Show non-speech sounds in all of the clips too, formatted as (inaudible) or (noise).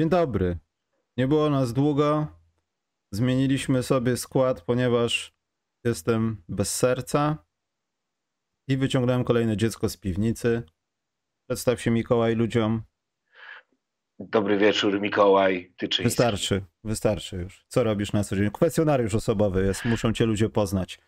Dzień dobry. Nie było nas długo. Zmieniliśmy sobie skład, ponieważ jestem bez serca i wyciągnąłem kolejne dziecko z piwnicy. Przedstaw się Mikołaj ludziom. Dobry wieczór, Mikołaj Tyczyński. Wystarczy, wystarczy już. Co robisz na co dzień? Kwestionariusz osobowy jest, muszą cię ludzie poznać.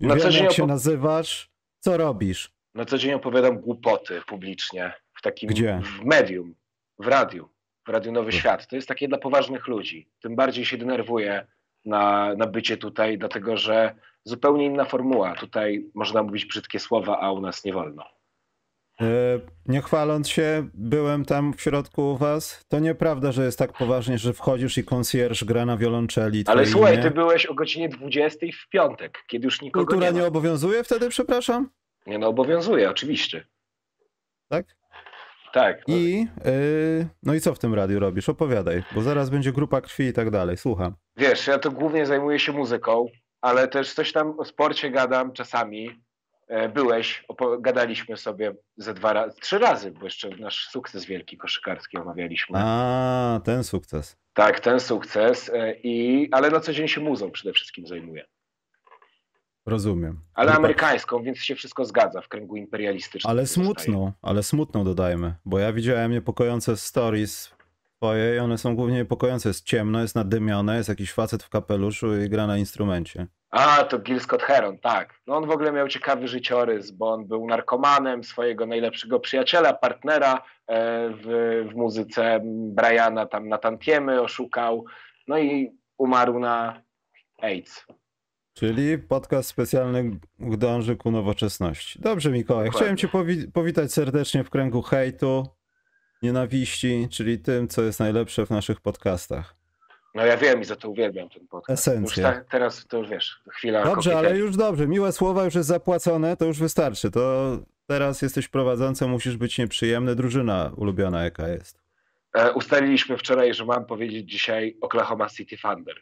Na Wiem, co dzień jak się nazywasz, co robisz. Na co dzień opowiadam głupoty publicznie. W takim Gdzie? w medium, w radiu, Radiu Nowy Gdzie? Świat. To jest takie dla poważnych ludzi. Tym bardziej się denerwuję na, na bycie tutaj, dlatego że zupełnie inna formuła. Tutaj można mówić brzydkie słowa, a u nas nie wolno. E, Nie chwaląc się, byłem tam w środku u was. To nieprawda, że jest tak poważnie, że wchodzisz i konsjerż gra na wiolonczeli. Ale słuchaj, imię. ty byłeś o godzinie 20 w piątek, kiedy już nikogo Kultura nie nie obowiązuje wtedy, przepraszam? Nie no, obowiązuje, oczywiście. Tak? Tak. I yy, no i co w tym radiu robisz? Opowiadaj, bo zaraz będzie grupa krwi i tak dalej. Słucham. Wiesz, ja to głównie zajmuję się muzyką, ale też coś tam o sporcie gadam czasami. E, Byłeś, gadaliśmy sobie ze dwa razy, trzy razy, bo jeszcze nasz sukces wielki koszykarski omawialiśmy. A, ten sukces. Tak, ten sukces, e, i, ale na co dzień się muzą przede wszystkim zajmuję. Rozumiem. Ale Grupa- amerykańską, więc się wszystko zgadza w kręgu imperialistycznym. Ale smutną, ale smutną dodajmy, bo ja widziałem niepokojące stories twoje i one są głównie niepokojące. Jest ciemno, jest nadymione, jest jakiś facet w kapeluszu i gra na instrumencie. A, to Gil Scott Heron, tak. No on w ogóle miał ciekawy życiorys, bo on był narkomanem swojego najlepszego przyjaciela, partnera e, w, w muzyce Briana tam na tantiemy oszukał, no i umarł na AIDS. Czyli podcast specjalny dąży ku nowoczesności. Dobrze, Mikołaj. Dokładnie. Chciałem Cię powi- powitać serdecznie w kręgu hejtu, nienawiści, czyli tym, co jest najlepsze w naszych podcastach. No ja wiem i za to uwielbiam ten podcast. Esencja. Ta, teraz to już wiesz, chwila Dobrze, ale już dobrze. Miłe słowa już jest zapłacone, to już wystarczy. To teraz jesteś prowadzącym, musisz być nieprzyjemny. Drużyna ulubiona jaka jest. E, ustaliliśmy wczoraj, że mam powiedzieć dzisiaj Oklahoma City Thunder.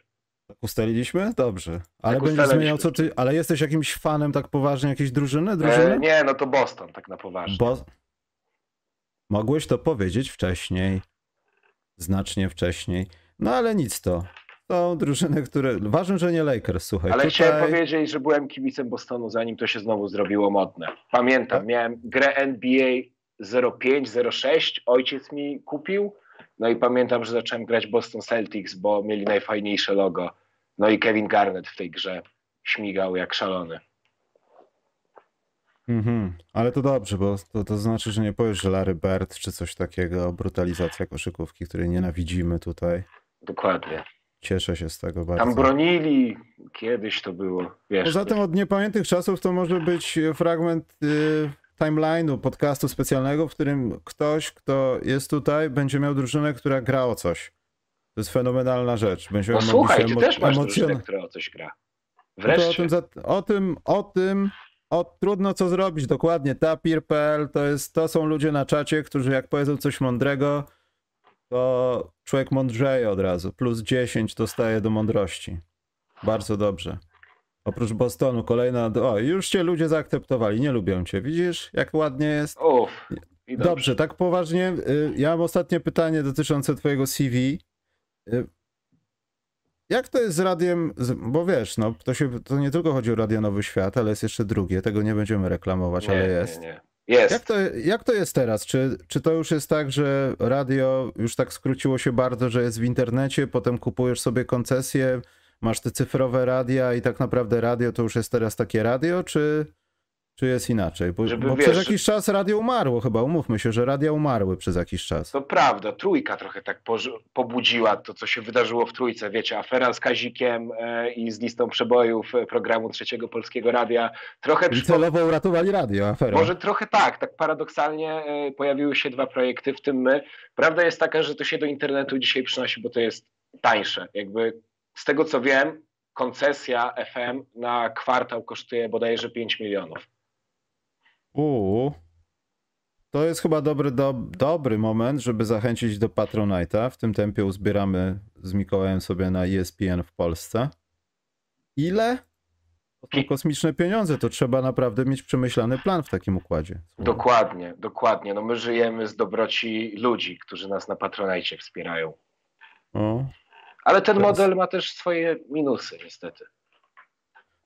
Tak ustaliliśmy? Dobrze. Ale Tak będziesz zmieniał co ty. Ale jesteś jakimś fanem tak poważnie jakiejś drużyny? drużyny? E, nie, no to Boston, tak na poważnie. Bo mogłeś to powiedzieć wcześniej. Znacznie wcześniej. No ale nic to. To drużyny, które. Ważne, że nie Lakers, słuchaj. Ale tutaj... chciałem powiedzieć, że byłem kibicem Bostonu, zanim to się znowu zrobiło modne. Pamiętam, Tak? miałem grę NBA 05-06, ojciec mi kupił, no i pamiętam, że zacząłem grać Boston Celtics, bo mieli najfajniejsze logo. No i Kevin Garnett w tej grze śmigał jak szalony. Mhm. Ale to dobrze, bo to, to znaczy, że nie powiesz, że Larry Bird czy coś takiego, brutalizacja koszykówki, której nienawidzimy tutaj. Dokładnie. Cieszę się z tego bardzo. Tam bronili, kiedyś to było, wiesz. Poza tym od niepamiętnych czasów to może być fragment y, timeline'u, podcastu specjalnego, w którym ktoś, kto jest tutaj, będzie miał drużynę, która gra o coś. To jest fenomenalna rzecz. Będziemy no słuchaj, ty też masz emocjon- drużynę, która o coś gra. No to o Wreszcie. tym, o tym, o tym, o trudno co zrobić, dokładnie. Tapir.pl to jest, to są ludzie na czacie, którzy jak powiedzą coś mądrego, to człowiek mądrzeje od razu. Plus 10 dostaje do mądrości. Bardzo dobrze. Oprócz Bostonu, kolejna. O, już cię ludzie zaakceptowali, nie lubią cię. Widzisz, jak ładnie jest? Uff, Dobrze, dobrze. tak poważnie. y, Ja mam ostatnie pytanie dotyczące twojego CV. Y, Jak to jest z radiem, bo wiesz, no to, się, to nie tylko chodzi o Radio Nowy Świat, ale jest jeszcze drugie, tego nie będziemy reklamować, ale jest. Nie, nie. Jest. Jak to, jak to jest teraz? Czy, czy to już jest tak, że radio już tak skróciło się bardzo, że jest w internecie, potem kupujesz sobie koncesję, masz te cyfrowe radia i tak naprawdę radio to już jest teraz takie radio, czy, czy jest inaczej? Bo, Żeby, bo wiesz, przez jakiś czas radio umarło chyba, umówmy się, że radia umarły przez jakiś czas. To prawda, trójka trochę tak pobudziła to, co się wydarzyło w trójce. Wiecie, afera z Kazikiem e, i z listą przebojów e, programu Trzeciego Polskiego Radia. Trochę I celowo uratowali radio, afera. Może trochę tak, tak paradoksalnie e, pojawiły się dwa projekty, w tym my. Prawda jest taka, że to się do internetu dzisiaj przynosi, bo to jest tańsze. Jakby z tego co wiem, koncesja FM na kwartał kosztuje bodajże 5 milionów. Uuu. To jest chyba dobry, do, dobry moment, żeby zachęcić do Patronite'a. W tym tempie uzbieramy z Mikołajem sobie na ESPN w Polsce. Ile? To kosmiczne pieniądze, to trzeba naprawdę mieć przemyślany plan w takim układzie. Dokładnie, dokładnie. No my żyjemy z dobroci ludzi, którzy nas na Patronajcie wspierają. O, Ale ten model ma też swoje minusy, niestety.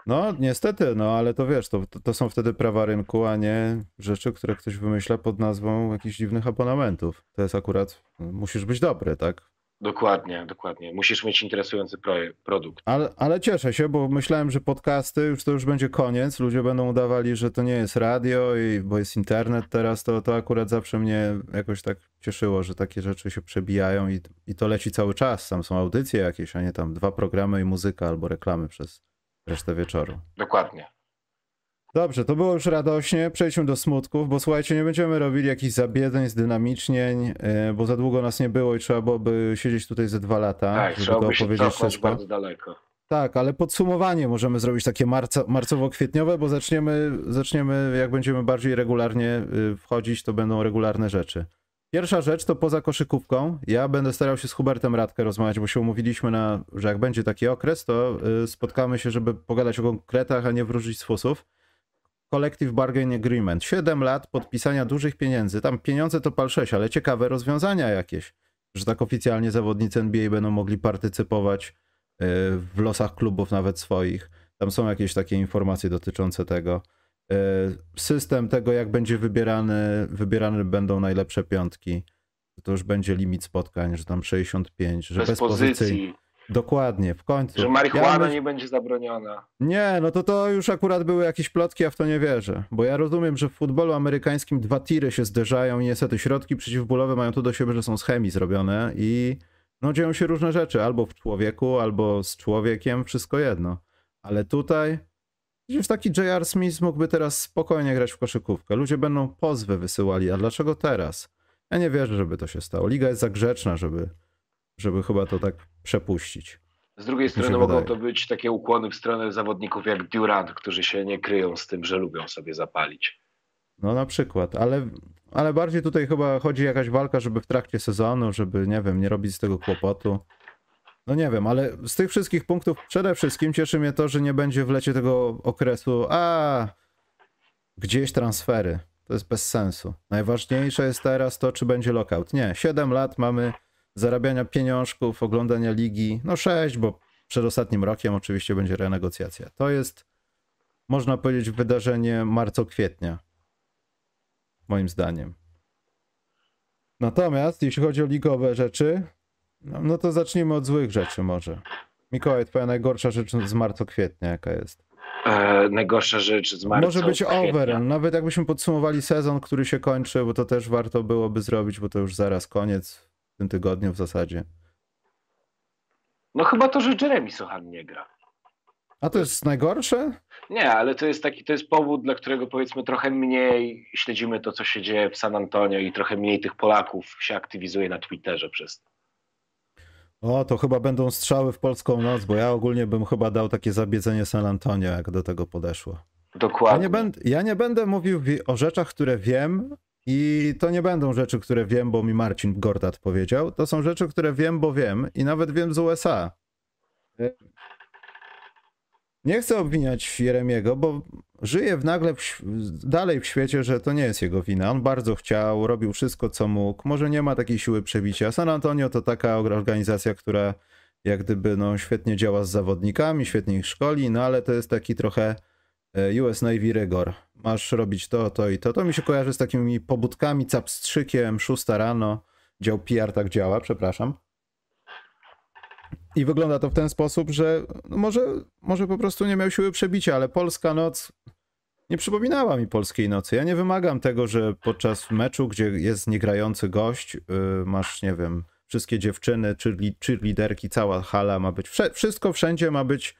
No, niestety, no ale to wiesz, to, to, to są wtedy prawa rynku, a nie rzeczy, które ktoś wymyśla pod nazwą jakichś dziwnych abonamentów. To jest akurat, musisz być dobry, tak? Dokładnie, dokładnie. Musisz mieć interesujący produkt. Ale, ale cieszę się, bo myślałem, że podcasty już to już będzie koniec. Ludzie będą udawali, że to nie jest radio, i, bo jest internet teraz. To, to akurat zawsze mnie jakoś tak cieszyło, że takie rzeczy się przebijają i, i to leci cały czas. Tam są audycje jakieś, a nie tam dwa programy i muzyka albo reklamy przez resztę wieczoru. Dokładnie. Dobrze, to było już radośnie. Przejdźmy do smutków, bo słuchajcie, nie będziemy robili jakichś zabiedzeń, zdynamicznień, yy, bo za długo nas nie było i trzeba byłoby siedzieć tutaj ze dwa lata, Tak, żeby to opowiedzieć wszystko. bardzo daleko. Tak, ale podsumowanie możemy zrobić takie marca, marcowo-kwietniowe, bo zaczniemy, zaczniemy, jak będziemy bardziej regularnie y, wchodzić, to będą regularne rzeczy. Pierwsza rzecz to poza koszykówką. Ja będę starał się z Hubertem Radkę rozmawiać, bo się umówiliśmy na, że jak będzie taki okres, to y, spotkamy się, żeby pogadać o konkretach, a nie wróżyć z fusów. Collective Bargain Agreement. 7 lat podpisania dużych pieniędzy. Tam pieniądze to pal 6, ale ciekawe rozwiązania jakieś, że tak oficjalnie zawodnicy NBA będą mogli partycypować y, w losach klubów nawet swoich. Tam są jakieś takie informacje dotyczące tego. Y, System tego, jak będzie wybierany, wybierane będą najlepsze piątki. To już będzie limit spotkań, że tam 65, że Bez bez pozycji. pozycji, Dokładnie, w końcu. że marihuana myśl- nie będzie zabroniona. nie, no to to już akurat były jakieś plotki, a w to nie wierzę. Bo ja rozumiem, że w futbolu amerykańskim dwa tiry się zderzają i niestety środki przeciwbólowe mają to do siebie, że są z chemii zrobione i no dzieją się różne rzeczy. Albo w człowieku, albo z człowiekiem, wszystko jedno. Ale tutaj przecież taki J.R. Smith mógłby teraz spokojnie grać w koszykówkę. Ludzie będą pozwy wysyłali, a dlaczego teraz? Ja nie wierzę, żeby to się stało. Liga jest za grzeczna, żeby, żeby chyba to tak przepuścić. Z drugiej strony mogą wydaje. to być takie ukłony w stronę zawodników jak Durant, którzy się nie kryją z tym, że lubią sobie zapalić. No na przykład, ale, ale bardziej tutaj chyba chodzi jakaś walka, żeby w trakcie sezonu, żeby, nie wiem, nie robić z tego kłopotu. No nie wiem, ale z tych wszystkich punktów przede wszystkim cieszy mnie to, że nie będzie w lecie tego okresu, a gdzieś transfery. To jest bez sensu. Najważniejsze jest teraz to, czy będzie lockout. Nie, 7 lat mamy zarabiania pieniążków, oglądania ligi. No 6, bo przed ostatnim rokiem oczywiście będzie renegocjacja. To jest, można powiedzieć, wydarzenie marco-kwietnia moim zdaniem. Natomiast jeśli chodzi o ligowe rzeczy, no, no to zacznijmy od złych rzeczy może. Mikołaj, twoja najgorsza rzecz z marca kwietnia jaka jest? E, najgorsza rzecz z marca. może być overall, nawet jakbyśmy podsumowali sezon, który się kończy, bo to też warto byłoby zrobić, bo to już zaraz koniec w tym tygodniu w zasadzie. No chyba to, że Jeremy Sohan nie gra. A to jest najgorsze? Nie, ale to jest taki, to jest powód, dla którego powiedzmy trochę mniej śledzimy to, co się dzieje w San Antonio i trochę mniej tych Polaków się aktywizuje na Twitterze przez to. O, to chyba będą strzały w polską noc, bo ja ogólnie bym chyba dał takie zabiedzenie San Antonio, jak do tego podeszło. Ja Dokładnie. nie, będę, ja nie będę mówił wi- o rzeczach, które wiem i to nie będą rzeczy, które wiem, bo mi Marcin Gortat powiedział. To są rzeczy, które wiem, bo wiem i nawet wiem z USA. Nie chcę obwiniać Jeremiego, bo żyje w nagle w, dalej w świecie, że to nie jest jego wina. On bardzo chciał, robił wszystko, co mógł. Może nie ma takiej siły przebicia. San Antonio to taka organizacja, która jak gdyby no, świetnie działa z zawodnikami, świetnie ich szkoli, no ale to jest taki trochę US Navy rygor. Masz robić to, to i to. To mi się kojarzy z takimi pobudkami, capstrzykiem, szósta rano. Dział PR tak działa, przepraszam. I wygląda to w ten sposób, że no może, może po prostu nie miał siły przebicia, ale polska noc nie przypominała mi polskiej nocy. Ja nie wymagam tego, że podczas meczu, gdzie jest niegrający gość, yy, masz, nie wiem, wszystkie dziewczyny, czy, liderki, cała hala ma być, wszystko wszędzie ma być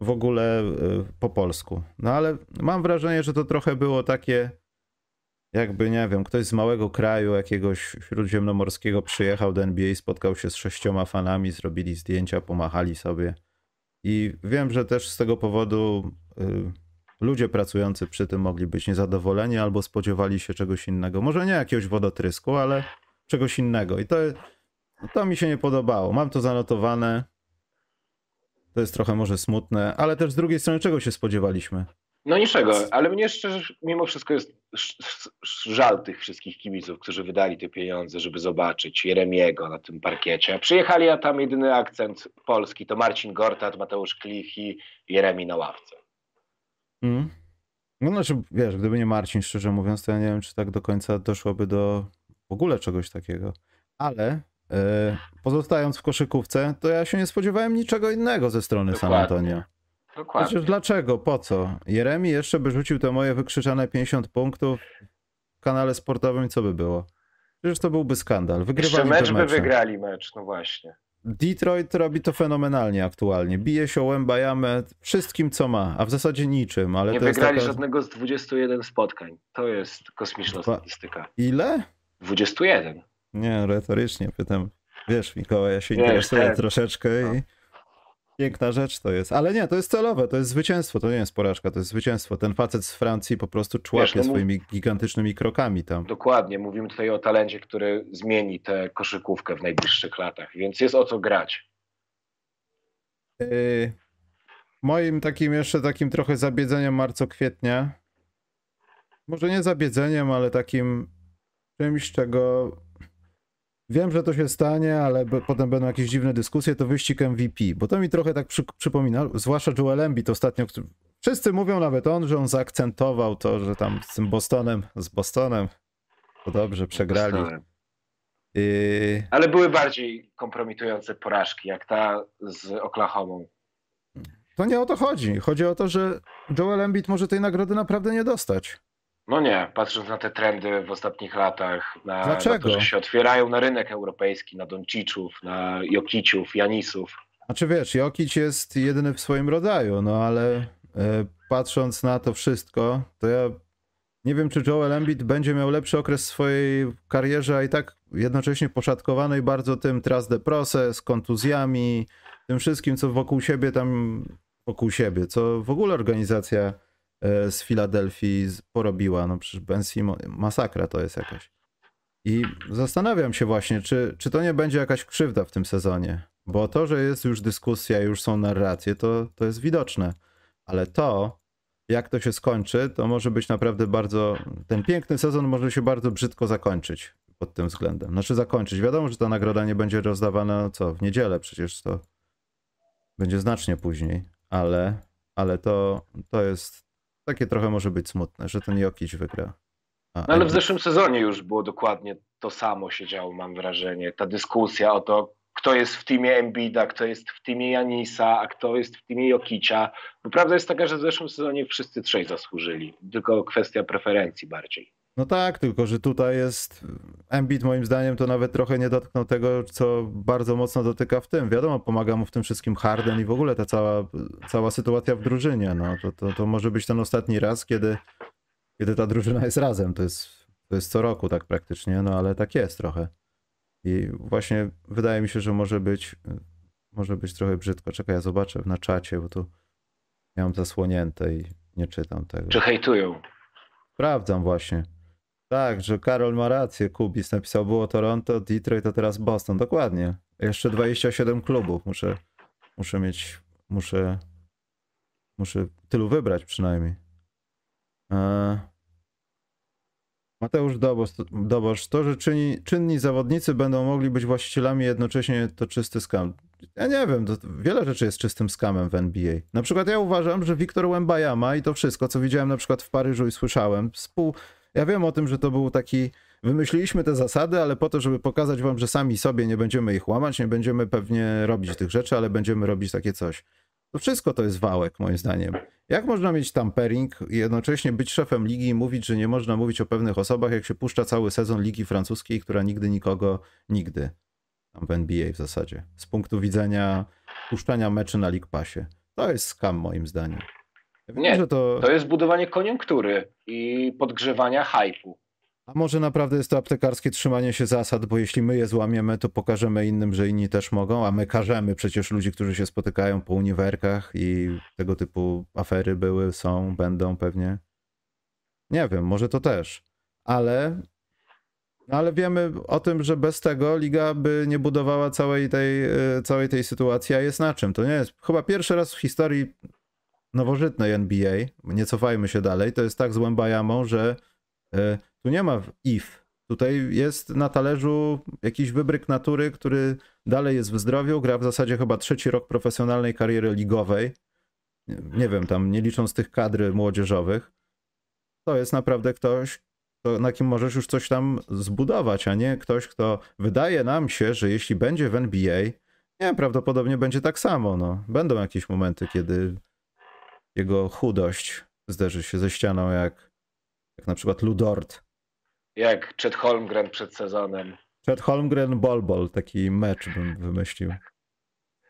w ogóle yy, po polsku. No ale mam wrażenie, że to trochę było takie, jakby, nie wiem, ktoś z małego kraju, jakiegoś śródziemnomorskiego przyjechał do NBA, spotkał się z sześcioma fanami, zrobili zdjęcia, pomachali sobie. I wiem, że też z tego powodu y, ludzie pracujący przy tym mogli być niezadowoleni albo spodziewali się czegoś innego. Może nie jakiegoś wodotrysku, ale czegoś innego. I to, to mi się nie podobało. Mam to zanotowane. To jest trochę może smutne, ale też z drugiej strony czego się spodziewaliśmy? No niczego, ale mnie szczerze, mimo wszystko jest żal tych wszystkich kibiców, którzy wydali te pieniądze, żeby zobaczyć Jeremiego na tym parkiecie. Przyjechali, a tam jedyny akcent polski to Marcin Gortat, Mateusz Klich i Jeremi na ławce. Mm. No znaczy, wiesz, gdyby nie Marcin, szczerze mówiąc, to ja nie wiem, czy tak do końca doszłoby do w ogóle czegoś takiego. Ale pozostając w koszykówce, to ja się nie spodziewałem niczego innego ze strony Dokładnie. San Antonio. Dokładnie. Przecież dlaczego? Po co? Jeremi jeszcze by rzucił te moje wykrzyczane 50 punktów w kanale sportowym, co by było? Przecież to byłby skandal. Wygrywali jeszcze mecz by wygrali mecz, no właśnie. Detroit robi to fenomenalnie aktualnie. Bije się Łębajamę wszystkim, co ma, a w zasadzie niczym. Ale nie wygrali taka... żadnego z 21 spotkań. To jest kosmiczna Dwa... statystyka. Ile? 21. Nie, retorycznie pytam. Wiesz, Mikołaj, ja się interesuję troszeczkę no. i Piękna rzecz to jest. Ale nie, to jest celowe, to jest zwycięstwo, to nie jest porażka, to jest zwycięstwo. Ten facet z Francji po prostu człapie no, swoimi gigantycznymi krokami tam. Dokładnie, mówimy tutaj o talencie, który zmieni tę koszykówkę w najbliższych latach, więc jest o co grać. Yy, moim takim jeszcze takim trochę zabiedzeniem marco-kwietnia, może nie zabiedzeniem, ale takim czymś, czego Wiem, że to się stanie, ale potem będą jakieś dziwne dyskusje, to wyścig MVP, bo to mi trochę tak przy, przypomina, zwłaszcza Joel Embiid ostatnio, który, wszyscy mówią, nawet on, że on zaakcentował to, że tam z tym Bostonem, z Bostonem, to dobrze, przegrali. Ale były bardziej kompromitujące porażki, jak ta z Oklahomą. To nie o to chodzi. Chodzi o to, że Joel Embiid może tej nagrody naprawdę nie dostać. No nie, patrząc na te trendy w ostatnich latach, na, na to, że się otwierają na rynek europejski, na Donciczów, na Jokiciów, Janisów. Znaczy wiesz, Jokic jest jedyny w swoim rodzaju, no ale e, patrząc na to wszystko, to ja nie wiem, czy Joel Embiid będzie miał lepszy okres w swojej karierze, a i tak jednocześnie poszatkowanej bardzo tym trust the process, kontuzjami, tym wszystkim, co wokół siebie tam, wokół siebie, co w ogóle organizacja z Filadelfii porobiła. No przecież Ben Simon, masakra to jest jakaś. I zastanawiam się właśnie, czy, czy to nie będzie jakaś krzywda w tym sezonie. Bo to, że jest już dyskusja, już są narracje, to, to jest widoczne. Ale to, jak to się skończy, to może być naprawdę bardzo. Ten piękny sezon może się bardzo brzydko zakończyć pod tym względem. Znaczy zakończyć. Wiadomo, że ta nagroda nie będzie rozdawana co w niedzielę, przecież to będzie znacznie później, ale, ale to, to jest takie trochę może być smutne, że ten Jokic wygra. A, no ale w zeszłym sezonie już było dokładnie to samo się działo, mam wrażenie. Ta dyskusja o to, kto jest w teamie Embida, kto jest w teamie Janisa, a kto jest w teamie Jokicia. Bo prawda jest taka, że w zeszłym sezonie wszyscy trzej zasłużyli. Tylko kwestia preferencji bardziej. No tak, tylko że tutaj jest Embiid moim zdaniem to nawet trochę nie dotknął tego, co bardzo mocno dotyka w tym. Wiadomo, pomaga mu w tym wszystkim Harden i w ogóle ta cała, cała sytuacja w drużynie. No, to, to, to może być ten ostatni raz, kiedy, kiedy ta drużyna jest razem. To jest, to jest co roku tak praktycznie, no ale tak jest trochę. I właśnie wydaje mi się, że może być może być trochę brzydko. Czekaj, ja zobaczę na czacie, bo tu miałem zasłonięte i nie czytam tego. Czy hejtują? Sprawdzam właśnie. Tak, że Karol ma rację, Kubis napisał, było Toronto, Detroit, to teraz Boston. Dokładnie. Jeszcze 27 klubów muszę, muszę mieć, muszę, muszę tylu wybrać przynajmniej. Eee. Mateusz Dobosz, Dobosz, to, że czynni, czynni zawodnicy będą mogli być właścicielami jednocześnie to czysty skam. Ja nie wiem, wiele rzeczy jest czystym skamem w NBA. Na przykład ja uważam, że Wiktor Wembajama i to wszystko, co widziałem na przykład w Paryżu i słyszałem, współ, ja wiem o tym, że to był taki. Wymyśliliśmy te zasady, ale po to, żeby pokazać wam, że sami sobie nie będziemy ich łamać, nie będziemy pewnie robić tych rzeczy, ale będziemy robić takie coś. To wszystko to jest wałek, moim zdaniem. Jak można mieć tampering i jednocześnie być szefem ligi i mówić, że nie można mówić o pewnych osobach, jak się puszcza cały sezon ligi francuskiej, która nigdy nikogo, nigdy, tam w NBA w zasadzie, z punktu widzenia puszczania meczy na League Passie. To jest skam moim zdaniem. Nie, że to... to jest budowanie koniunktury i podgrzewania hypu. A może naprawdę jest to aptekarskie trzymanie się zasad, bo jeśli my je złamiemy, to pokażemy innym, że inni też mogą, a my każemy przecież ludzi, którzy się spotykają po uniwerkach i tego typu afery były, są, będą pewnie. Nie wiem, może to też. Ale No ale wiemy o tym, że bez tego liga by nie budowała całej tej, e, całej tej sytuacji, a jest na czym. To nie jest chyba pierwszy raz w historii nowożytnej NBA, nie cofajmy się dalej, to jest tak z że e, tu nie ma if. Tutaj jest na talerzu jakiś wybryk natury, który dalej jest w zdrowiu, gra w zasadzie chyba trzeci rok profesjonalnej kariery ligowej. Nie wiem, tam nie licząc tych kadry młodzieżowych. To jest naprawdę ktoś, to na kim możesz już coś tam zbudować, a nie ktoś, kto wydaje nam się, że jeśli będzie w NBA, nie, prawdopodobnie będzie tak samo. No. Będą jakieś momenty, kiedy jego chudość zderzy się ze ścianą, jak, jak na przykład Ludort. Jak Chet Holmgren przed sezonem. Chet Holmgren Bolbol, taki mecz bym wymyślił.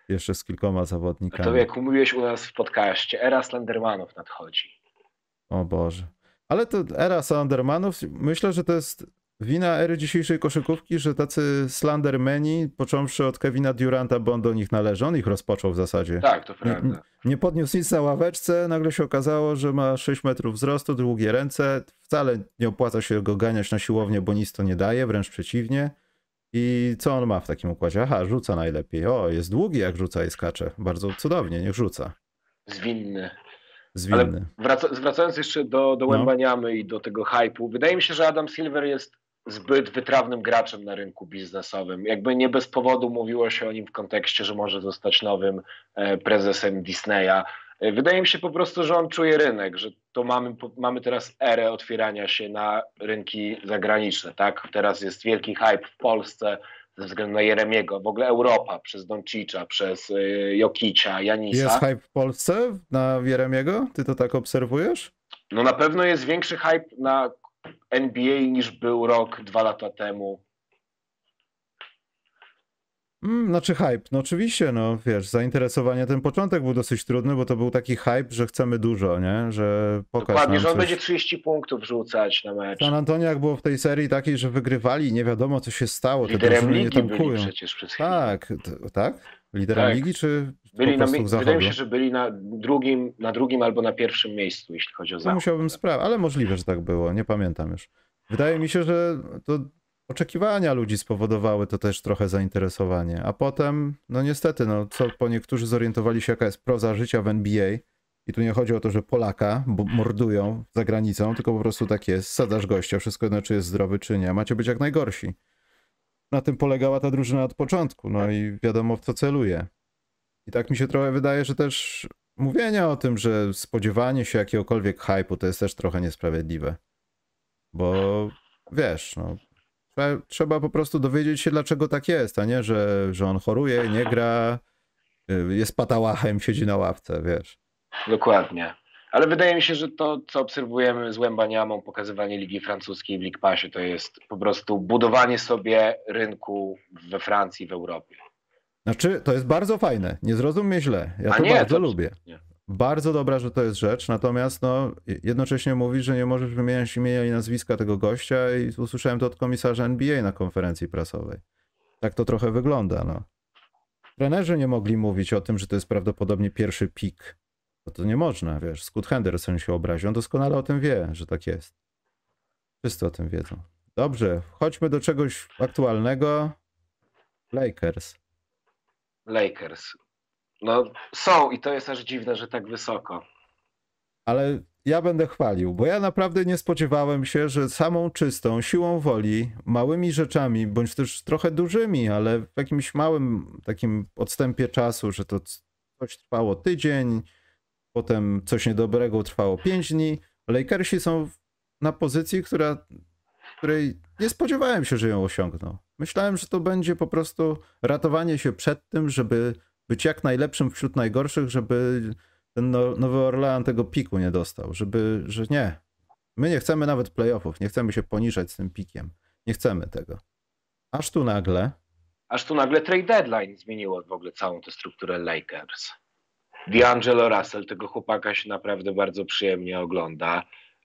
Jeszcze z kilkoma zawodnikami. To jak mówiłeś u nas w podcaście, era Slendermanów nadchodzi. O Boże. Ale to era Slendermanów, myślę, że to jest wina ery dzisiejszej koszykówki, że tacy Slendermeni, począwszy od Kevina Duranta, bo on do nich należy, on ich rozpoczął w zasadzie. Tak, to prawda. Nie, nie podniósł nic na ławeczce, nagle się okazało, że ma 6 metrów wzrostu, długie ręce, wcale nie opłaca się go ganiać na siłownię, bo nic to nie daje, wręcz przeciwnie. I co on ma w takim układzie? Aha, rzuca najlepiej. O, jest długi jak rzuca i skacze. Bardzo cudownie, niech rzuca. Zwinny. Zwinny. Ale wracając jeszcze do, do Łębaniamy no. i do tego hype'u, wydaje mi się, że Adam Silver jest zbyt wytrawnym graczem na rynku biznesowym. Jakby nie bez powodu mówiło się o nim w kontekście, że może zostać nowym e, prezesem Disneya. E, wydaje mi się po prostu, że on czuje rynek, że to mamy, mamy teraz erę otwierania się na rynki zagraniczne. Tak? Teraz jest wielki hype w Polsce ze względu na Jeremiego, w ogóle Europa przez Doncicza, przez e, Jokicia, Janisa. Jest hype w Polsce na Jeremiego? Ty to tak obserwujesz? No na pewno jest większy hype na NBA niż był rok, dwa lata temu. Mm, znaczy hype, no oczywiście, no wiesz, zainteresowanie, ten początek był dosyć trudny, bo to był taki hype, że chcemy dużo, nie, że pokaż Dokładnie, że on coś. będzie 30 punktów rzucać na mecz. San Antonio jak było w tej serii takiej, że wygrywali, nie wiadomo co się stało, te Liderem ligi nie tankują. byli przecież przez chwilę. Tak, tak? Liderem tak. ligi, czy byli po na, Wydaje mi się, że byli na drugim, na drugim albo na pierwszym miejscu, jeśli chodzi o zachód. musiałbym sprawdzić, ale możliwe, że tak było, nie pamiętam już. Wydaje mi się, że to oczekiwania ludzi spowodowały to też trochę zainteresowanie. A potem, no niestety, no, co po niektórzy zorientowali się, jaka jest proza życia w NBA. I tu nie chodzi o to, że Polaka mordują za granicą, tylko po prostu tak jest. Sadasz gościa, wszystko jedno, czy jest zdrowy, czy nie. Macie być jak najgorsi. Na tym polegała ta drużyna od początku, no i wiadomo w co celuje. I tak mi się trochę wydaje, że też mówienie o tym, że spodziewanie się jakiegokolwiek hype'u to jest też trochę niesprawiedliwe. Bo wiesz, no, trzeba, trzeba po prostu dowiedzieć się, dlaczego tak jest, a nie, że, że on choruje, nie gra, y, jest patałachem, siedzi na ławce, wiesz. Dokładnie. Ale wydaje mi się, że to, co obserwujemy z Łębaniamą, pokazywanie Ligi Francuskiej w League Passie, to jest po prostu budowanie sobie rynku we Francji, w Europie. Znaczy, to jest bardzo fajne, nie zrozum mnie źle. Ja A to nie, bardzo to... lubię. Nie. Bardzo dobra, że to jest rzecz, natomiast no, jednocześnie mówisz, że nie możesz wymieniać imienia i nazwiska tego gościa i usłyszałem to od komisarza NBA na konferencji prasowej. Tak to trochę wygląda, no. Trenerzy nie mogli mówić o tym, że to jest prawdopodobnie pierwszy pik. Bo to nie można, wiesz. Scott Henderson się obraził, on doskonale o tym wie, że tak jest. Wszyscy o tym wiedzą. Dobrze, chodźmy do czegoś aktualnego. Lakers. Lakers. No są i to jest aż dziwne, że tak wysoko. Ale ja będę chwalił, bo ja naprawdę nie spodziewałem się, że samą czystą siłą woli, małymi rzeczami, bądź też trochę dużymi, ale w jakimś małym takim odstępie czasu, że to coś trwało tydzień, potem coś niedobrego trwało pięć dni. Lakersi są na pozycji, która, której nie spodziewałem się, że ją osiągną. Myślałem, że to będzie po prostu ratowanie się przed tym, żeby być jak najlepszym wśród najgorszych, żeby ten no, Nowy Orlean tego piku nie dostał, żeby, że nie. My nie chcemy nawet playoffów, nie chcemy się poniżać z tym pikiem. Nie chcemy tego. Aż tu nagle. Aż tu nagle trade deadline zmieniło w ogóle całą tę strukturę Lakers. D'Angelo Russell, tego chłopaka się naprawdę bardzo przyjemnie ogląda.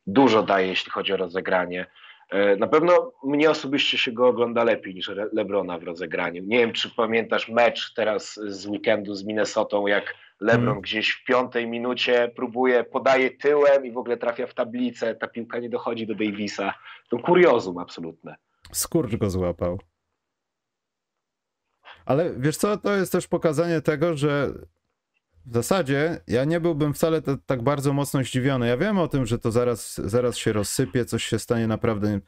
Dużo daje, jeśli chodzi o rozegranie. E, na pewno mnie osobiście się go ogląda lepiej niż Lebrona w rozegraniu. Nie wiem, czy pamiętasz mecz teraz z weekendu z Minnesotą, jak Lebron hmm. gdzieś w piątej minucie próbuje, podaje tyłem i w ogóle trafia w tablicę, ta piłka nie dochodzi do Davisa. To kuriozum absolutne. Skurcz go złapał. Ale wiesz co, to jest też pokazanie tego, że w zasadzie ja nie byłbym wcale t- tak bardzo mocno zdziwiony. Ja wiem o tym, że to zaraz, zaraz się rozsypie, coś się stanie naprawdę.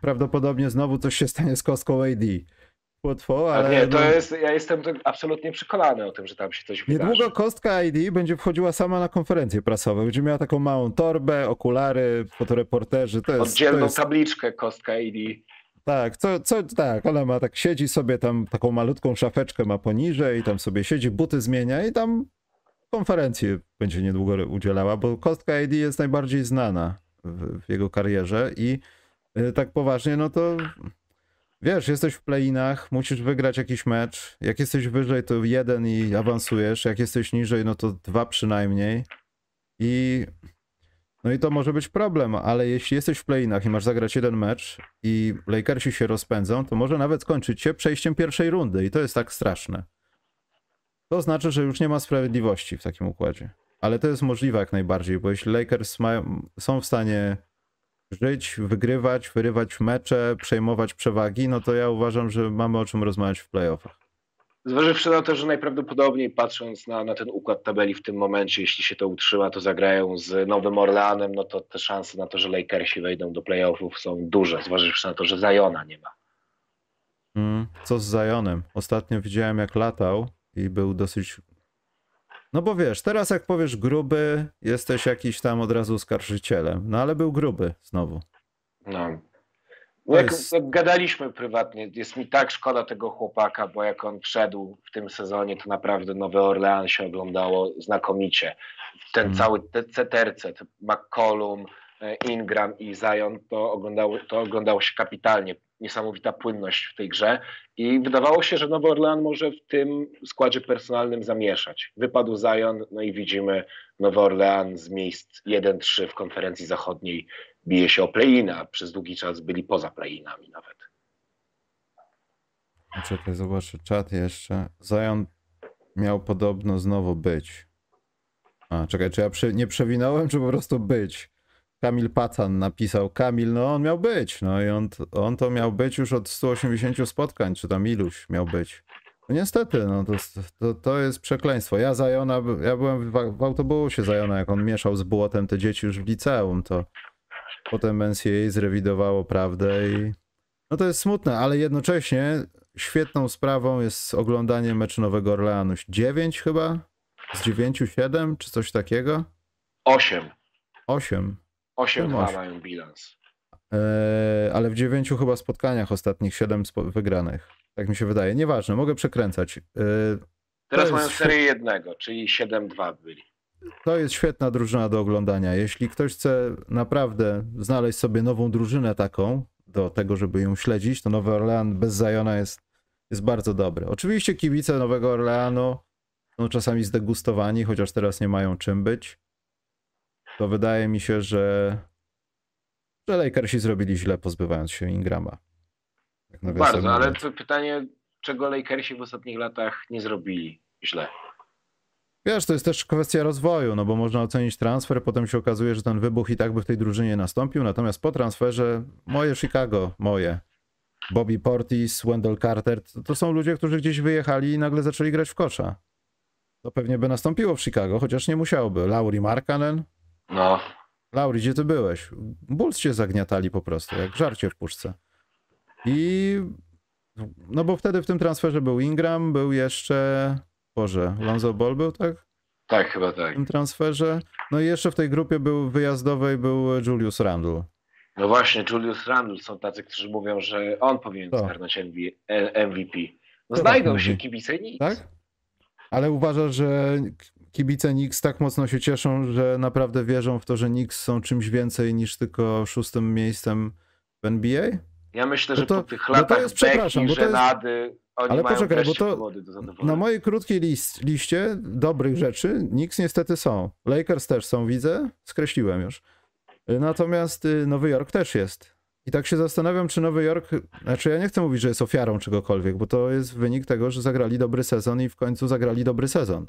Prawdopodobnie znowu coś się stanie z kostką AD. Łatwo, ale. Ale nie, to jest, ja jestem absolutnie przekonany o tym, że tam się coś wydarzy. Niedługo kostka ID będzie wchodziła sama na konferencje prasowe. Będzie miała taką małą torbę, okulary, fotoreporterzy. To jest, to Oddzielną jest, tabliczkę kostka ID. tak, co, co, tak, ona ma tak, siedzi sobie tam, taką malutką szafeczkę ma poniżej, tam sobie siedzi, buty zmienia i tam konferencję będzie niedługo udzielała, bo kostka ID jest najbardziej znana w, w jego karierze i y, tak poważnie, no to wiesz, jesteś w play-inach, musisz wygrać jakiś mecz. Jak jesteś wyżej, to jeden i awansujesz. Jak jesteś niżej, no to dwa przynajmniej. I no i to może być problem, ale jeśli jesteś w play-inach i masz zagrać jeden mecz i Lakersi się rozpędzą, to może nawet skończyć się przejściem pierwszej rundy i to jest tak straszne. To znaczy, że już nie ma sprawiedliwości w takim układzie. Ale to jest możliwe jak najbardziej, bo jeśli Lakers mają, są w stanie żyć, wygrywać, wyrywać mecze, przejmować przewagi, no to ja uważam, że mamy o czym rozmawiać w playoffach. Zważywszy na to, że najprawdopodobniej patrząc na, na ten układ tabeli w tym momencie, jeśli się to utrzyma, to zagrają z Nowym Orleanem, no to te szanse na to, że Lakersi wejdą do playoffów są duże, zważywszy na to, że Zajona nie ma. Mm, co z Zionem? Ostatnio widziałem jak latał i był dosyć... No bo wiesz, teraz jak powiesz gruby, jesteś jakiś tam od razu skarżycielem. No ale był gruby znowu. No. To Jak, jest- jak gadaliśmy prywatnie, jest mi tak szkoda tego chłopaka, bo jak on wszedł w tym sezonie, to naprawdę Nowy Orlean się oglądało znakomicie. Ten Mhm. cały te, te McCollum, Ingram i Zion, to oglądało, to oglądało się kapitalnie. Niesamowita płynność w tej grze i wydawało się, że Nowy Orlean może w tym składzie personalnym zamieszać. Wypadł Zion, no i widzimy Nowy Orlean z miejsc 1-3 w konferencji zachodniej bije się o play-ina, a przez długi czas byli poza play-inami nawet. Czekaj, zobaczę czat jeszcze. Zion miał podobno znowu być. A, czekaj, czy ja nie przewinąłem, czy po prostu być? Kamil Patan napisał, Kamil, no on miał być, no i on, on to miał być już od 180 spotkań, czy tam iluś miał być. No niestety, no to, to, to jest przekleństwo. Ja Zajona, ja byłem w, w autobusie Zajona, jak on mieszał z błotem te dzieci już w liceum, to potem NCAA zrewidowało prawdę i no to jest smutne, ale jednocześnie świetną sprawą jest oglądanie meczu Nowego Orleanu. 9 chyba? Z 9, 7 czy coś takiego? 8. 8. 8 Czemu dwa osiem? mają bilans. Eee, ale w 9 chyba spotkaniach ostatnich 7 spo- wygranych. Tak mi się wydaje. Nieważne, mogę przekręcać. Eee, Teraz mają serię jednego, czyli 7-2 byli. to jest świetna drużyna do oglądania. Jeśli ktoś chce naprawdę znaleźć sobie nową drużynę taką, do tego, żeby ją śledzić, to Nowy Orlean bez Zajona jest, jest bardzo dobry. Oczywiście kibice Nowego Orleanu są czasami zdegustowani, chociaż teraz nie mają czym być. To wydaje mi się, że, że Lakersi zrobili źle, pozbywając się Ingrama. Tak Bardzo, ale to pytanie, czego Lakersi w ostatnich latach nie zrobili źle. Wiesz, to jest też kwestia rozwoju, no bo można ocenić transfer, potem się okazuje, że ten wybuch i tak by w tej drużynie nastąpił, natomiast po transferze moje Chicago, moje, Bobby Portis, Wendell Carter, to, to są ludzie, którzy gdzieś wyjechali i nagle zaczęli grać w kosza. To pewnie by nastąpiło w Chicago, chociaż nie musiałoby. Lauri Markkanen? No, Lauri, gdzie ty byłeś? Bulls cię zagniatali po prostu, jak żarcie w puszce. I no bo wtedy w tym transferze był Ingram, był jeszcze, Boże, Lonzo Ball był, tak? tak, chyba w tak. tym transferze. No i jeszcze w tej grupie był wyjazdowej był Julius Randle. No właśnie, Julius Randle są tacy, którzy mówią, że on powinien To. zgarnąć MV, MVP. No To znajdą tak się mówi. kibice nic. Tak? Ale uważasz, że kibice Knicks tak mocno się cieszą, że naprawdę wierzą w to, że Knicks są czymś więcej niż tylko szóstym miejscem w NBA? Ja myślę, No że to- po tych no to latach jest- przepraszam, beki, jest- oni Ale mają poczekaj, bo to-. Na mojej krótkiej list, liście dobrych rzeczy Knicks niestety są. Lakers też są, widzę. Skreśliłem już. Natomiast y, Nowy Jork też jest. I tak się zastanawiam, czy Nowy Jork, znaczy ja nie chcę mówić, że jest ofiarą czegokolwiek, bo to jest wynik tego, że zagrali dobry sezon i w końcu zagrali dobry sezon.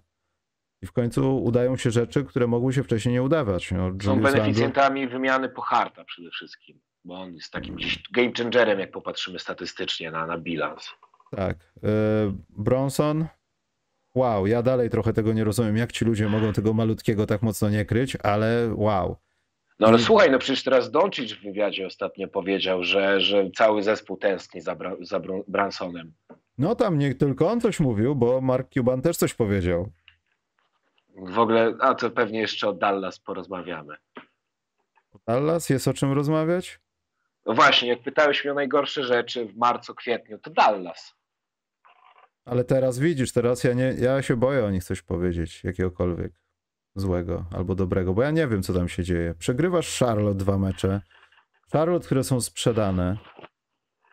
I w końcu udają się rzeczy, które mogły się wcześniej nie udawać. No, Są beneficjentami wymiany po harta przede wszystkim. bo on jest takim gdzieś game changerem, jak popatrzymy statystycznie na, na bilans. Tak. Yy, Bronson. Wow, ja dalej trochę tego nie rozumiem, jak ci ludzie mogą tego malutkiego tak mocno nie kryć, ale wow. No ale słuchaj, no przecież teraz Doncic w wywiadzie ostatnio powiedział, że, że cały zespół tęskni za, Bra- za Bransonem. No tam nie tylko on coś mówił, bo Mark Cuban też coś powiedział. W ogóle, a to pewnie jeszcze o Dallas porozmawiamy. Dallas, jest o czym rozmawiać? No właśnie, jak pytałeś mnie o najgorsze rzeczy w marcu, kwietniu, to Dallas. Ale teraz widzisz, teraz ja, nie, ja się boję o nich coś powiedzieć, jakiegokolwiek złego albo dobrego, bo ja nie wiem, co tam się dzieje. Przegrywasz Charlotte dwa mecze. Charlotte, które są sprzedane,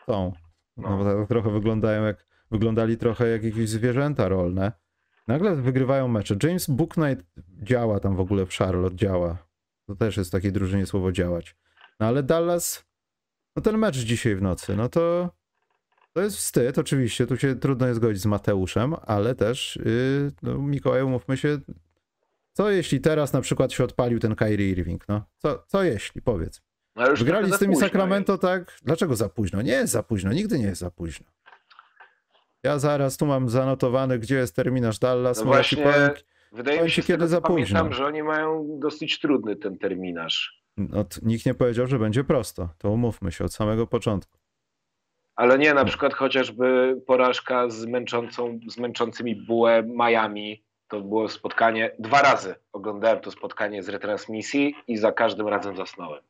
są. No, bo tak trochę wyglądają jak, wyglądali trochę jak jakieś zwierzęta rolne. Nagle wygrywają mecze. James Booknight działa tam w ogóle w Charlotte, działa. To też jest w takiej drużynie słowo działać. No ale Dallas, no ten mecz dzisiaj w nocy, no to to jest wstyd, oczywiście, tu się trudno jest zgodzić z Mateuszem, ale też, yy, no, Mikołaj, umówmy się, co jeśli teraz na przykład się odpalił ten Kyrie Irving, no? Co, co jeśli, powiedz. No, Wygrali z tymi Sacramento tak, dlaczego za późno? Nie jest za późno, nigdy nie jest za późno. Ja zaraz tu mam zanotowany, gdzie jest terminarz Dallas, No właśnie, powiem, Wydaje mi się, ci, kiedy za pamiętam, późno. że oni mają dosyć trudny ten terminarz. no, nikt nie powiedział, że będzie prosto, to umówmy się od samego początku. Ale nie, na przykład chociażby porażka z, męczącą, z męczącymi bułę Miami. To było spotkanie, dwa razy oglądałem to spotkanie z retransmisji i za każdym razem zasnąłem.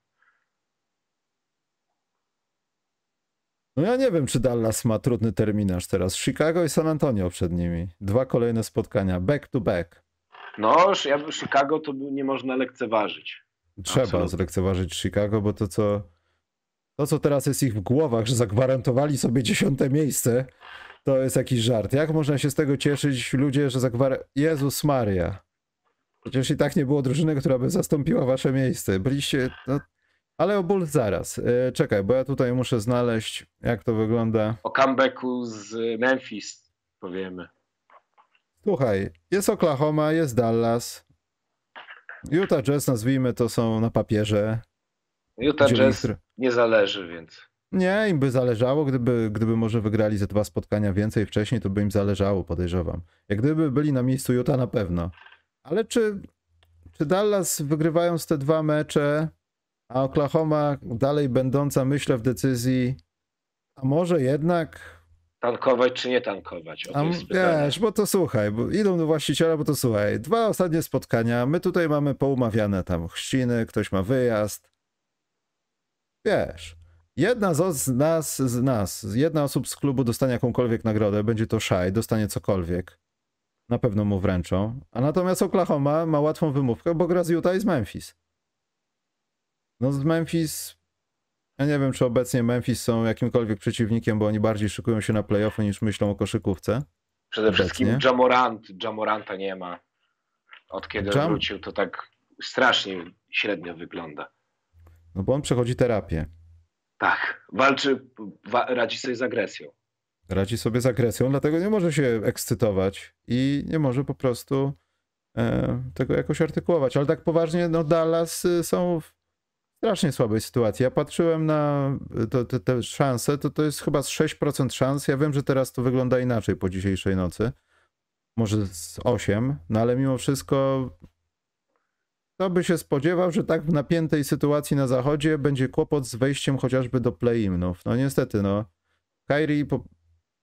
No ja nie wiem, czy Dallas ma trudny terminarz teraz. Chicago i San Antonio przed nimi. Dwa kolejne spotkania, back to back. No, ja bym Chicago to nie można lekceważyć. Trzeba Absolutnie. zlekceważyć Chicago, bo to co, to, co teraz jest ich w głowach, że zagwarantowali sobie dziesiąte miejsce, to jest jakiś żart. Jak można się z tego cieszyć ludzie, że zagwarantowali... Jezus Maria. Przecież i tak nie było drużyny, która by zastąpiła wasze miejsce. Byliście... No... Ale o ból zaraz. E, czekaj, bo ja tutaj muszę znaleźć, jak to wygląda. O comebacku z Memphis powiemy. Słuchaj, jest Oklahoma, jest Dallas. Utah Jazz, nazwijmy to, są na papierze. Utah Jazz ich- nie zależy, więc Nie, im by zależało, gdyby, gdyby może wygrali ze dwa spotkania więcej wcześniej, to by im zależało, podejrzewam. Jak gdyby byli na miejscu Utah na pewno. Ale czy, czy Dallas wygrywając te dwa mecze, a Oklahoma dalej będąca, myślę, w decyzji, a może jednak tankować czy nie tankować? O A, wiesz, bo to słuchaj, bo idą do właściciela, bo to słuchaj, dwa ostatnie spotkania, my tutaj mamy poumawiane tam chrzciny, ktoś ma wyjazd. Wiesz, jedna z, nas, z nas, jedna osób z klubu dostanie jakąkolwiek nagrodę, będzie to Shai, dostanie cokolwiek. Na pewno mu wręczą. A natomiast Oklahoma ma łatwą wymówkę, bo gra z Utah i z Memphis. No z Memphis ja nie wiem, czy obecnie Memphis są jakimkolwiek przeciwnikiem, bo oni bardziej szykują się na playoffy niż myślą o koszykówce. Przede wszystkim obecnie. Jamorant. Jamoranta nie ma. Od kiedy Jam- wrócił, to tak strasznie średnio wygląda. No bo on przechodzi terapię. Tak, walczy, wa, radzi sobie z agresją. Radzi sobie z agresją, dlatego nie może się ekscytować i nie może po prostu e, tego jakoś artykułować. Ale tak poważnie, no Dallas y, są w strasznie słabej sytuacji. Ja patrzyłem na to, te, te szanse, to to jest chyba z 6% szans. Ja wiem, że teraz to wygląda inaczej po dzisiejszej nocy. Może z 8, no ale mimo wszystko kto by się spodziewał, że tak w napiętej sytuacji na zachodzie będzie kłopot z wejściem chociażby do play-inów. No niestety, no. Kyrie, po...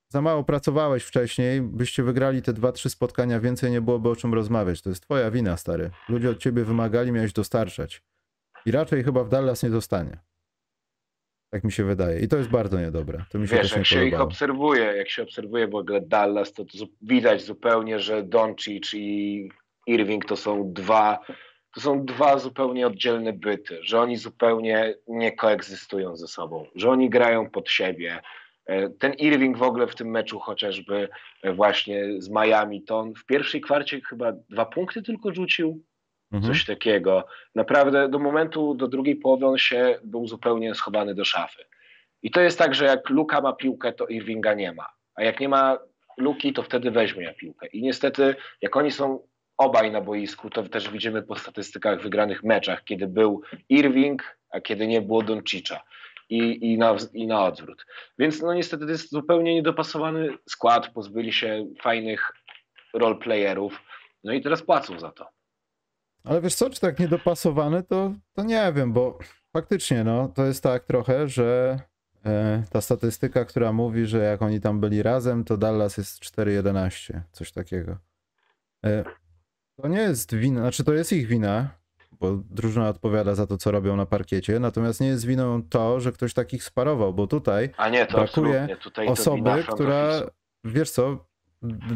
za mało pracowałeś wcześniej, byście wygrali te dwa, trzy spotkania, więcej nie byłoby o czym rozmawiać. To jest twoja wina, stary. Ludzie od ciebie wymagali, miałeś dostarczać. I raczej chyba w Dallas nie dostanie. Tak mi się wydaje. I to jest bardzo niedobre. To mi się Wiesz, jak się ich podobało. obserwuje, jak się obserwuje w ogóle Dallas, to, to widać zupełnie, że Doncic i Irving to są dwa, to są dwa zupełnie oddzielne byty, że oni zupełnie nie koegzystują ze sobą, że oni grają pod siebie. E, Ten Irving w ogóle w tym meczu chociażby e, właśnie z Miami, to on w pierwszej kwarcie chyba dwa punkty tylko rzucił, Mhm. coś takiego. Naprawdę do momentu, do drugiej połowy on się był zupełnie schowany do szafy. I to jest tak, że jak Luka ma piłkę, to Irvinga nie ma. A jak nie ma Luki, to wtedy weźmie piłkę. I niestety, jak oni są obaj na boisku, to też widzimy po statystykach wygranych meczach, kiedy był Irving, a kiedy nie było Doncicza. i, i, na, i na odwrót. Więc no niestety to jest zupełnie niedopasowany skład, pozbyli się fajnych roleplayerów, no i teraz płacą za to. Ale wiesz co, czy tak niedopasowany, to, to nie wiem, bo faktycznie no, to jest tak trochę, że e, ta statystyka, która mówi, że jak oni tam byli razem, to Dallas jest 4-11, coś takiego. E, to nie jest wina, znaczy to jest ich wina, bo drużyna odpowiada za to, co robią na parkiecie, natomiast nie jest winą to, że ktoś takich sparował, bo tutaj A nie, to brakuje tutaj osoby, która, wiesz co,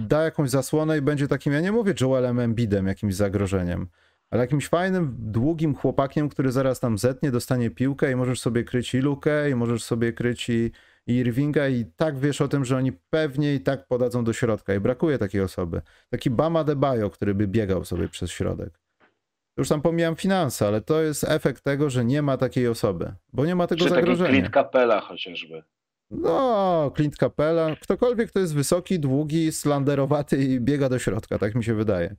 da jakąś zasłonę i będzie takim, ja nie mówię Joelem Embidem, jakimś zagrożeniem, ale jakimś fajnym, długim chłopakiem, który zaraz tam zetnie, dostanie piłkę i możesz sobie kryć i Lukę, i możesz sobie kryć i, i Irvinga i tak wiesz o tym, że oni pewnie i tak podadzą do środka i brakuje takiej osoby. Taki Bama de Bayo, który by biegał sobie przez środek. Już tam pomijam finanse, ale to jest efekt tego, że nie ma takiej osoby, bo nie ma tego Czy zagrożenia. Clint Capella chociażby. No, Clint Capella, ktokolwiek, kto jest wysoki, długi, slanderowaty i biega do środka, tak mi się wydaje.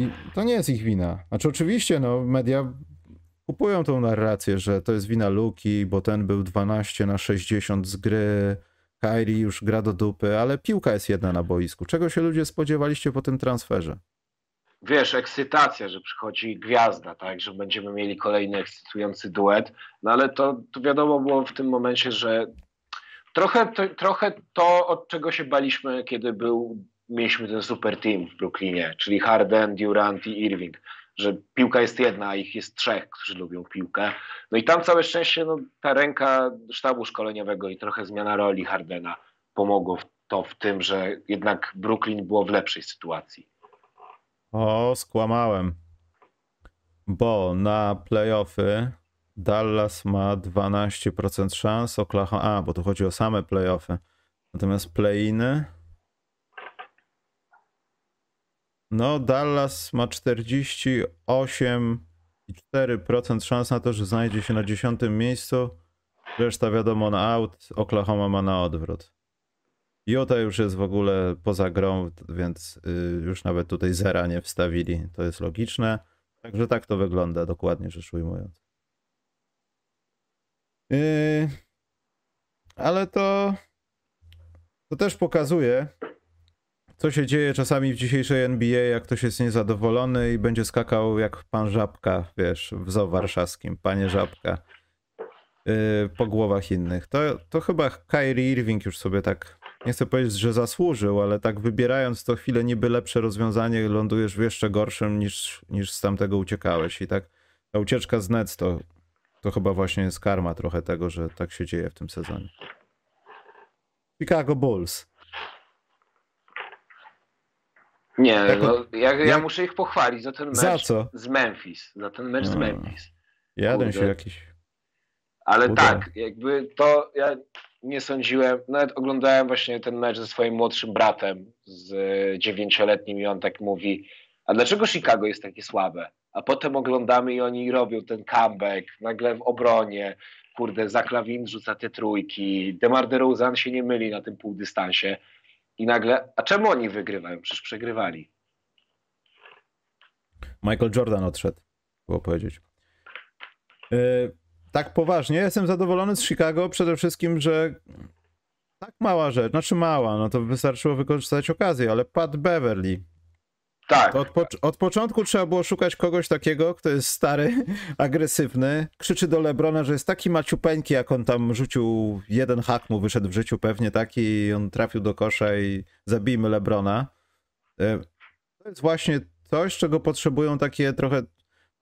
I to nie jest ich wina. Znaczy oczywiście, no, media kupują tą narrację, że to jest wina Luki, bo ten był 12 na 60 z gry, Kyrie już gra do dupy, ale piłka jest jedna na boisku. Czego się ludzie spodziewaliście po tym transferze? Wiesz, ekscytacja, że przychodzi gwiazda, tak, że będziemy mieli kolejny ekscytujący duet, no ale to, to wiadomo było w tym momencie, że trochę to, trochę to, od czego się baliśmy, kiedy był, mieliśmy ten super team w Brooklynie, czyli Harden, Durant i Irving, że piłka jest jedna, a ich jest trzech, którzy lubią piłkę. No i tam całe szczęście no, ta ręka sztabu szkoleniowego i trochę zmiana roli Hardena pomogło w to w tym, że jednak Brooklyn było w lepszej sytuacji. O, skłamałem. Bo na playoffy Dallas ma 12% szans, Oklahoma... A, bo tu chodzi o same playoffy. Natomiast playiny... No, Dallas ma 48,4% szans na to, że znajdzie się na 10 miejscu. Reszta wiadomo na out, Oklahoma ma na odwrót. Utah już jest w ogóle poza grą, więc y, już nawet tutaj zera nie wstawili. To jest logiczne. Także tak to wygląda, dokładnie rzecz ujmując. Yy, ale to, to też pokazuje, co się dzieje czasami w dzisiejszej NBA, jak ktoś jest niezadowolony i będzie skakał jak pan Żabka, wiesz, w zoo warszawskim, panie Żabka, yy, po głowach innych. To, to chyba Kyrie Irving już sobie tak, nie chcę powiedzieć, że zasłużył, ale tak wybierając to chwilę niby lepsze rozwiązanie, lądujesz w jeszcze gorszym niż, niż z tamtego uciekałeś. I tak ta ucieczka z Nets to, to chyba właśnie jest karma trochę tego, że tak się dzieje w tym sezonie. Chicago Bulls. Nie, Jako- no, ja, ja jak- muszę ich pochwalić za ten mecz Za co? z Memphis. Za ten mecz z A. Memphis. Jeden się jakiś. Ale Uda. tak, jakby to ja nie sądziłem, nawet oglądałem właśnie ten mecz ze swoim młodszym bratem, z dziewięcioletnim i on tak mówi, a dlaczego Chicago jest takie słabe? A potem oglądamy i oni robią ten comeback, nagle w obronie, kurde, Zaklawin rzuca te trójki, DeMar DeRozan się nie myli na tym półdystansie i nagle, a czemu oni wygrywają? Przecież przegrywali. Michael Jordan odszedł, było powiedzieć. Yy, tak poważnie, jestem zadowolony z Chicago przede wszystkim, że tak mała rzecz, znaczy mała, no to wystarczyło wykorzystać okazję, ale Pat Beverly. Tak, od, pocz- od początku trzeba było szukać kogoś takiego, kto jest stary, (laughs) agresywny, krzyczy do Lebrona, że jest taki maciupeńki, jak on tam rzucił, jeden hak mu wyszedł w życiu pewnie taki i on trafił do kosza i zabijmy Lebrona. Yy, To jest właśnie coś, czego potrzebują takie trochę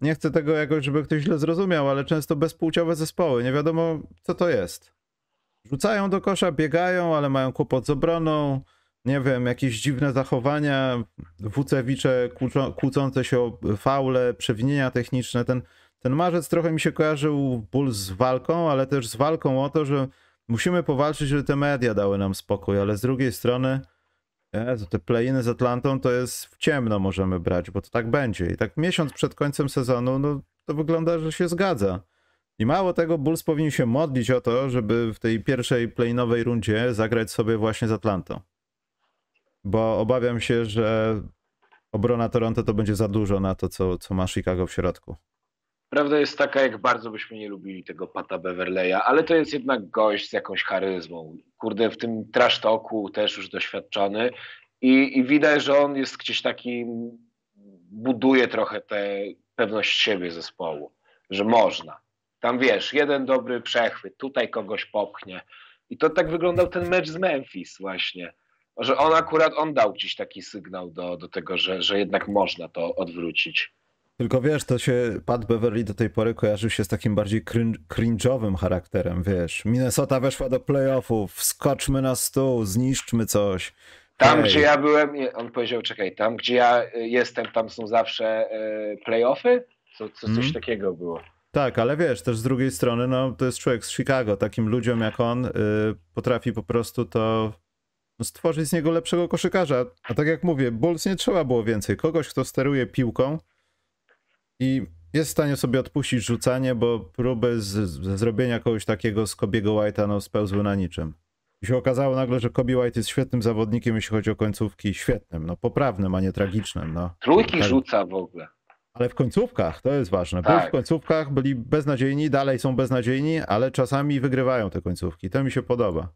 nie chcę tego jakoś, żeby ktoś źle zrozumiał, ale często bezpłciowe zespoły. Nie wiadomo, co to jest. Rzucają do kosza, biegają, ale mają kłopot z obroną. Nie wiem, jakieś dziwne zachowania, Wucewicze kłóco- kłócące się o faule, przewinienia techniczne. Ten, ten marzec trochę mi się kojarzył ból z walką, ale też z walką o to, że musimy powalczyć, żeby te media dały nam spokój, ale z drugiej strony Jezu, te play-iny z Atlantą to jest w ciemno możemy brać, bo to tak będzie. I tak miesiąc przed końcem sezonu, no to wygląda, że się zgadza. I mało tego, Bulls powinni się modlić o to, żeby w tej pierwszej play-inowej rundzie zagrać sobie właśnie z Atlantą. Bo obawiam się, że obrona Toronto to będzie za dużo na to, co, co ma Chicago w środku. Prawda jest taka, jak bardzo byśmy nie lubili tego Pata Beverleya, ale to jest jednak gość z jakąś charyzmą. Kurde, w tym trash talku też już doświadczony i, i widać, że on jest gdzieś taki, buduje trochę tę pewność siebie zespołu, że można. Tam wiesz, jeden dobry przechwyt, tutaj kogoś popchnie. I to tak wyglądał ten mecz z Memphis właśnie. Że on akurat, on dał gdzieś taki sygnał do, do tego, że, że jednak można to odwrócić. Tylko wiesz, to się Pat Beverly do tej pory kojarzył się z takim bardziej cringe'owym charakterem, wiesz. Minnesota weszła do playoffów, wskoczmy na stół, zniszczmy coś. Tam, Hej. gdzie ja byłem, on powiedział, czekaj, tam, gdzie ja y, jestem, tam są zawsze y, playoffy? Co, co, coś mm. takiego było. Tak, ale wiesz, też z drugiej strony, no to jest człowiek z Chicago. Takim ludziom jak on y, potrafi po prostu to stworzyć z niego lepszego koszykarza. A tak jak mówię, Bulls nie trzeba było więcej. Kogoś, kto steruje piłką i jest w stanie sobie odpuścić rzucanie, bo próby z, z zrobienia kogoś takiego z Kobiego White'a no, spełzły na niczym. I się okazało nagle, że Kobe White jest świetnym zawodnikiem, jeśli chodzi o końcówki. Świetnym, no poprawnym, a nie tragicznym. No. Trójki tak. rzuca w ogóle. Ale w końcówkach, to jest ważne. Tak. w końcówkach byli beznadziejni, dalej są beznadziejni, ale czasami wygrywają te końcówki. To mi się podoba.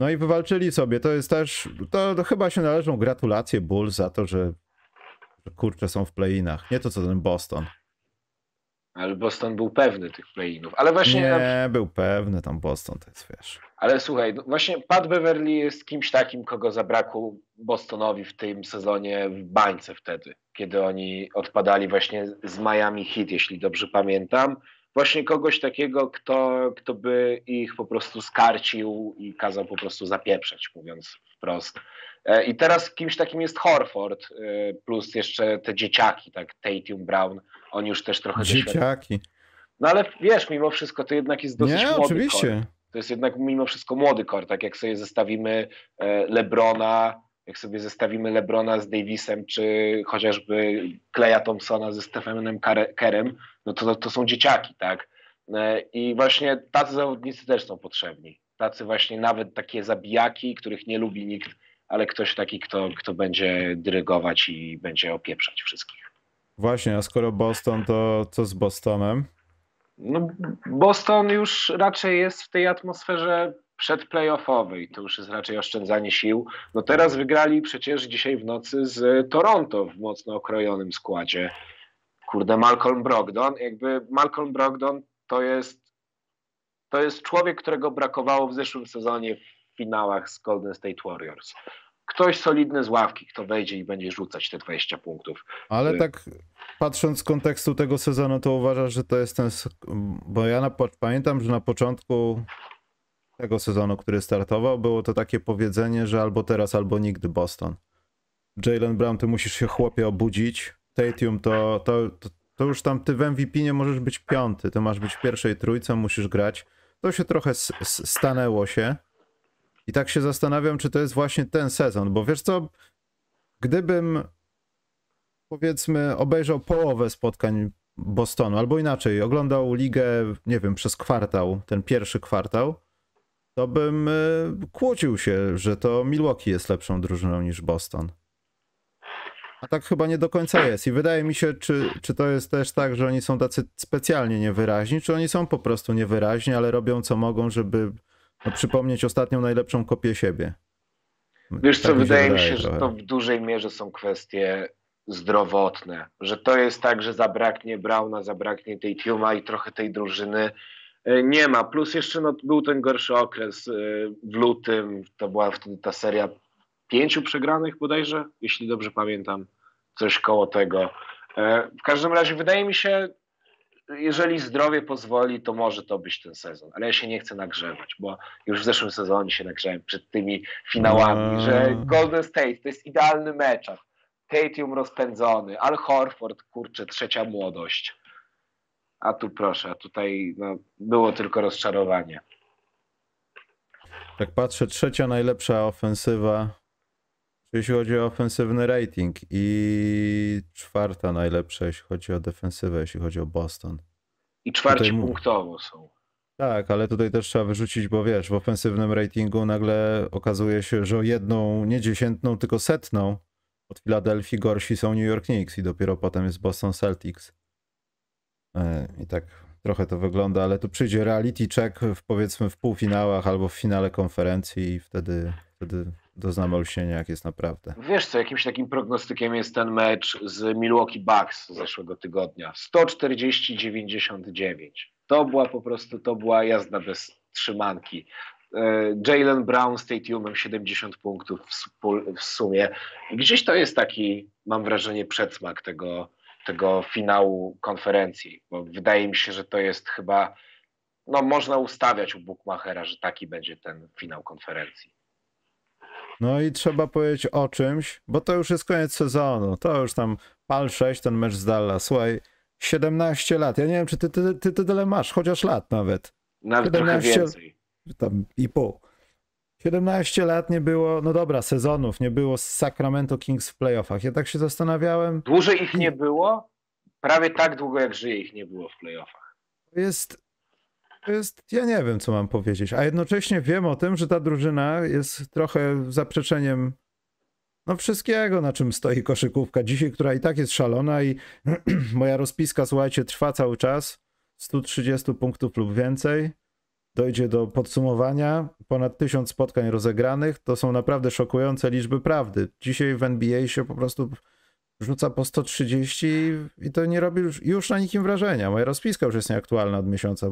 No i wywalczyli sobie. To jest też, to, to chyba się należą gratulacje Bulls za to, że, że kurczę są w play-inach. Nie to co ten Boston. Ale Boston był pewny tych play-inów. Ale właśnie. Nie, był pewny tam Boston, to jest wiesz. Ale słuchaj, no właśnie Pat Beverly jest kimś takim, kogo zabrakło Bostonowi w tym sezonie w bańce wtedy, kiedy oni odpadali właśnie z Miami Heat, jeśli dobrze pamiętam. Właśnie kogoś takiego, kto, kto by ich po prostu skarcił i kazał po prostu zapieprzać, mówiąc wprost. E, I teraz kimś takim jest Horford, e, plus jeszcze te dzieciaki, tak, Tatum, Brown, oni już też trochę Dzieciaki. No ale wiesz, mimo wszystko to jednak jest dosyć Nie, młody oczywiście. Kor. To jest jednak mimo wszystko młody kor, tak jak sobie zestawimy e, Lebrona, jak sobie zestawimy Lebrona z Davisem, czy chociażby Kleja Thompsona ze Stephenem Kerem, no to, to są dzieciaki, tak? I właśnie tacy zawodnicy też są potrzebni. Tacy właśnie nawet takie zabijaki, których nie lubi nikt ale ktoś taki, kto, kto będzie dyrygować i będzie opieprzać wszystkich. Właśnie, a skoro Boston, to co z Bostonem? No, Boston już raczej jest w tej atmosferze przedplayoffowej, to już jest raczej oszczędzanie sił. No teraz wygrali przecież dzisiaj w nocy z Toronto w mocno okrojonym składzie. Kurde, Malcolm Brogdon, jakby Malcolm Brogdon to jest to jest człowiek, którego brakowało w zeszłym sezonie finałach z Golden State Warriors. Ktoś solidny z ławki, kto wejdzie i będzie rzucać te 20 punktów. Ale y- tak patrząc z kontekstu tego sezonu, to uważasz, że to jest ten. Bo ja na, pamiętam, że na początku tego sezonu, który startował, było to takie powiedzenie, że albo teraz, albo nigdy Boston. Jalen Brown, ty musisz się chłopie obudzić. Tatum, to, to, to, to już tam ty w MVP nie możesz być piąty. Ty masz być w pierwszej trójce, musisz grać. To się trochę stanęło się. I tak się zastanawiam, czy to jest właśnie ten sezon, bo wiesz co, gdybym powiedzmy obejrzał połowę spotkań Bostonu, albo inaczej, oglądał ligę, nie wiem, przez kwartał, ten pierwszy kwartał, to bym e, kłócił się, że to Milwaukee jest lepszą drużyną niż Boston. A tak chyba nie do końca jest. I wydaje mi się, czy, czy to jest też tak, że oni są tacy specjalnie niewyraźni, czy oni są po prostu niewyraźni, ale robią co mogą, żeby no, przypomnieć ostatnią najlepszą kopię siebie. Wiesz tak co, mi wydaje mi się, trochę. że to w dużej mierze są kwestie zdrowotne, że to jest tak, że zabraknie Brauna, zabraknie tej Tiuma i trochę tej drużyny nie ma. Plus jeszcze no, był ten gorszy okres e, w lutym, to była wtedy ta seria pięciu przegranych bodajże, jeśli dobrze pamiętam, coś koło tego. E, w każdym razie wydaje mi się, jeżeli zdrowie pozwoli, to może to być ten sezon, ale ja się nie chcę nagrzewać, bo już w zeszłym sezonie się nagrzałem przed tymi finałami, no. że Golden State to jest idealny mecz. Tatum rozpędzony, Al Horford, kurczę, trzecia młodość. A tu proszę, tutaj no, było tylko rozczarowanie. Tak patrzę, trzecia najlepsza ofensywa jeśli chodzi o ofensywny rating i czwarta najlepsza, jeśli chodzi o defensywę, jeśli chodzi o Boston. I czwarci tutaj... punktowo są. Tak, ale tutaj też trzeba wyrzucić, bo wiesz, w ofensywnym ratingu nagle okazuje się, że o jedną, nie dziesiętną, tylko setną od Filadelfii gorsi są New York Knicks i dopiero potem jest Boston Celtics. E, I tak trochę to wygląda, ale tu przyjdzie reality check w, powiedzmy w półfinałach albo w finale konferencji i wtedy, wtedy doznamy olśnienia, jak jest naprawdę. Wiesz co, jakimś takim prognostykiem jest ten mecz z Milwaukee Bucks z zeszłego tygodnia. 140-99. To była po prostu, to była jazda bez trzymanki. E, Jalen Brown z Stadiumem 70 punktów w, w sumie. Gdzieś to jest taki, mam wrażenie, przedsmak tego, tego finału konferencji, bo wydaje mi się, że to jest chyba, no można ustawiać u Bookmachera, że taki będzie ten finał konferencji. No i trzeba powiedzieć o czymś, bo to już jest koniec sezonu. To już tam pal 6, ten mecz z Dallas. Słuchaj, 17 lat. Ja nie wiem, czy ty, ty, ty, ty tyle masz, chociaż lat nawet. Nawet trochę 17 więcej. Tam i pół. 17 lat nie było, no dobra, sezonów nie było z Sacramento Kings w playoffach. Ja tak się zastanawiałem. Dłużej ich nie było? Prawie tak długo, jak żyje ich nie było w playoffach. To jest, to jest, ja nie wiem, co mam powiedzieć, a jednocześnie wiem o tym, że ta drużyna jest trochę zaprzeczeniem no wszystkiego, na czym stoi koszykówka dzisiaj, która i tak jest szalona i (clears throat) moja rozpiska, słuchajcie, trwa cały czas, 130 punktów lub więcej, dojdzie do podsumowania, ponad 1000 spotkań rozegranych, to są naprawdę szokujące liczby prawdy. Dzisiaj w NBA się po prostu rzuca po 130 i to nie robi już, już na nikim wrażenia. Moja rozpiska już jest nieaktualna od miesiąca, bo